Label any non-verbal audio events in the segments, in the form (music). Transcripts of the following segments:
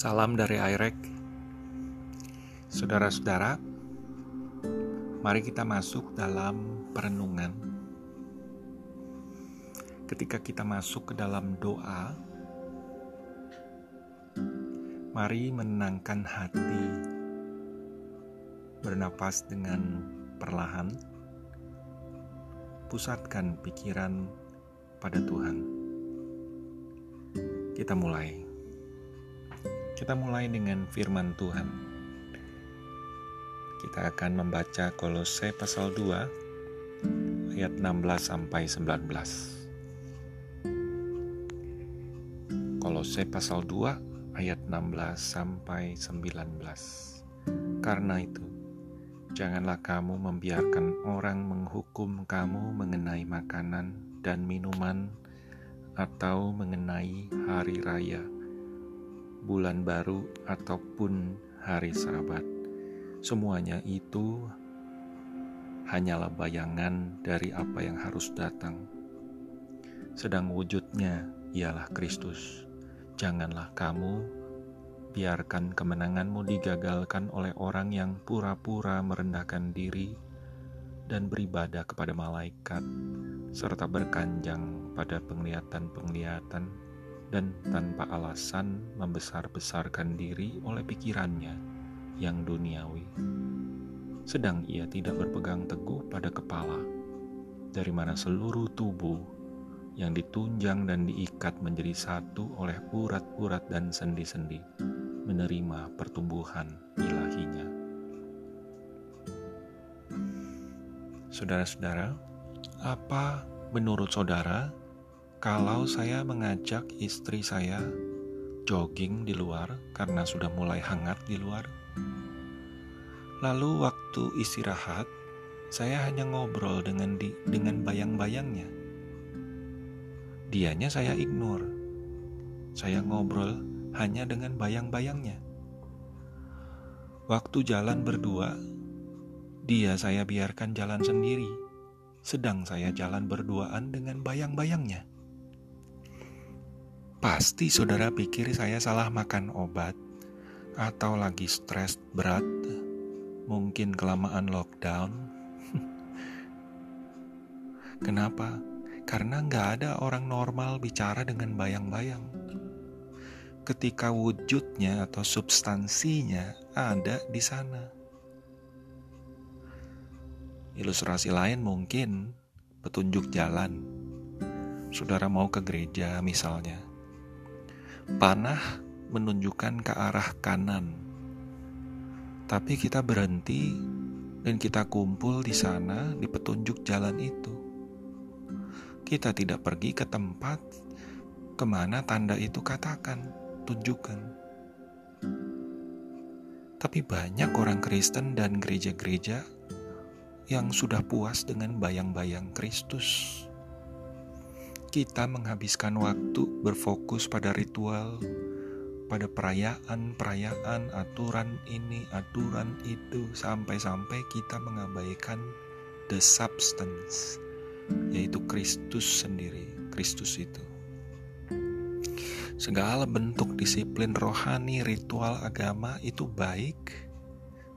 Salam dari Airek. Saudara-saudara, mari kita masuk dalam perenungan. Ketika kita masuk ke dalam doa, mari menenangkan hati, bernapas dengan perlahan, pusatkan pikiran pada Tuhan. Kita mulai. Kita mulai dengan firman Tuhan. Kita akan membaca Kolose pasal 2 ayat 16 sampai 19. Kolose pasal 2 ayat 16 sampai 19. Karena itu, janganlah kamu membiarkan orang menghukum kamu mengenai makanan dan minuman atau mengenai hari raya bulan baru, ataupun hari Sabat. Semuanya itu hanyalah bayangan dari apa yang harus datang. Sedang wujudnya ialah Kristus. Janganlah kamu biarkan kemenanganmu digagalkan oleh orang yang pura-pura merendahkan diri dan beribadah kepada malaikat, serta berkanjang pada penglihatan-penglihatan dan tanpa alasan membesar-besarkan diri oleh pikirannya yang duniawi. Sedang ia tidak berpegang teguh pada kepala, dari mana seluruh tubuh yang ditunjang dan diikat menjadi satu oleh urat-urat dan sendi-sendi, menerima pertumbuhan ilahinya. Saudara-saudara, apa menurut saudara kalau saya mengajak istri saya jogging di luar karena sudah mulai hangat di luar, lalu waktu istirahat saya hanya ngobrol dengan di, dengan bayang-bayangnya. Dianya saya ignore. Saya ngobrol hanya dengan bayang-bayangnya. Waktu jalan berdua, dia saya biarkan jalan sendiri, sedang saya jalan berduaan dengan bayang-bayangnya. Pasti saudara pikir saya salah makan obat atau lagi stres berat, mungkin kelamaan lockdown. (laughs) Kenapa? Karena nggak ada orang normal bicara dengan bayang-bayang. Ketika wujudnya atau substansinya ada di sana. Ilustrasi lain mungkin petunjuk jalan. Saudara mau ke gereja misalnya panah menunjukkan ke arah kanan. Tapi kita berhenti dan kita kumpul di sana di petunjuk jalan itu. Kita tidak pergi ke tempat ke mana tanda itu katakan, tunjukkan. Tapi banyak orang Kristen dan gereja-gereja yang sudah puas dengan bayang-bayang Kristus kita menghabiskan waktu berfokus pada ritual, pada perayaan-perayaan, aturan ini, aturan itu, sampai-sampai kita mengabaikan the substance, yaitu Kristus sendiri, Kristus itu. Segala bentuk disiplin rohani, ritual agama itu baik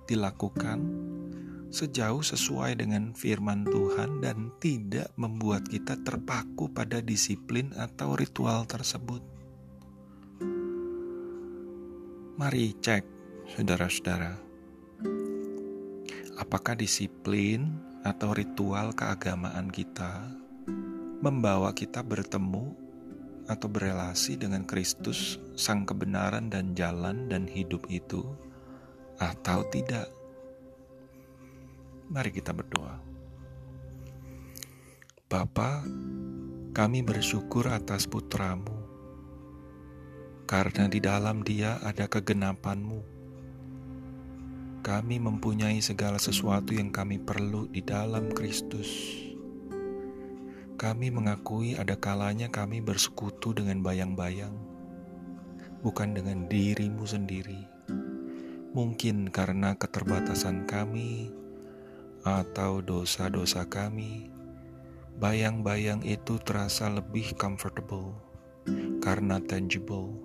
dilakukan sejauh sesuai dengan firman Tuhan dan tidak membuat kita terpaku pada disiplin atau ritual tersebut. Mari cek, saudara-saudara, apakah disiplin atau ritual keagamaan kita membawa kita bertemu atau berelasi dengan Kristus, Sang Kebenaran dan Jalan dan Hidup itu, atau tidak? Mari kita berdoa. Bapa, kami bersyukur atas putramu, karena di dalam dia ada kegenapanmu. Kami mempunyai segala sesuatu yang kami perlu di dalam Kristus. Kami mengakui ada kalanya kami bersekutu dengan bayang-bayang, bukan dengan dirimu sendiri. Mungkin karena keterbatasan kami, atau dosa-dosa kami, bayang-bayang itu terasa lebih comfortable karena tangible.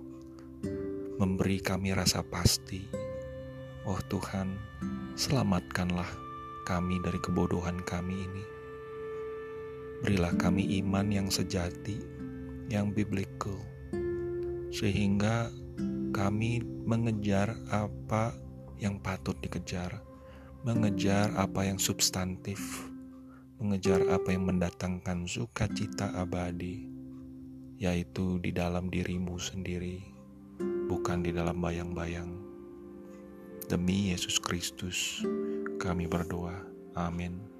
memberi kami rasa pasti. Oh Tuhan, selamatkanlah kami dari kebodohan kami ini. Berilah kami iman yang sejati, yang biblical, sehingga kami mengejar apa yang patut dikejar, mengejar apa yang substantif, mengejar apa yang mendatangkan sukacita abadi, yaitu di dalam dirimu sendiri, bukan di dalam bayang-bayang. Demi Yesus Kristus, kami berdoa. Amin.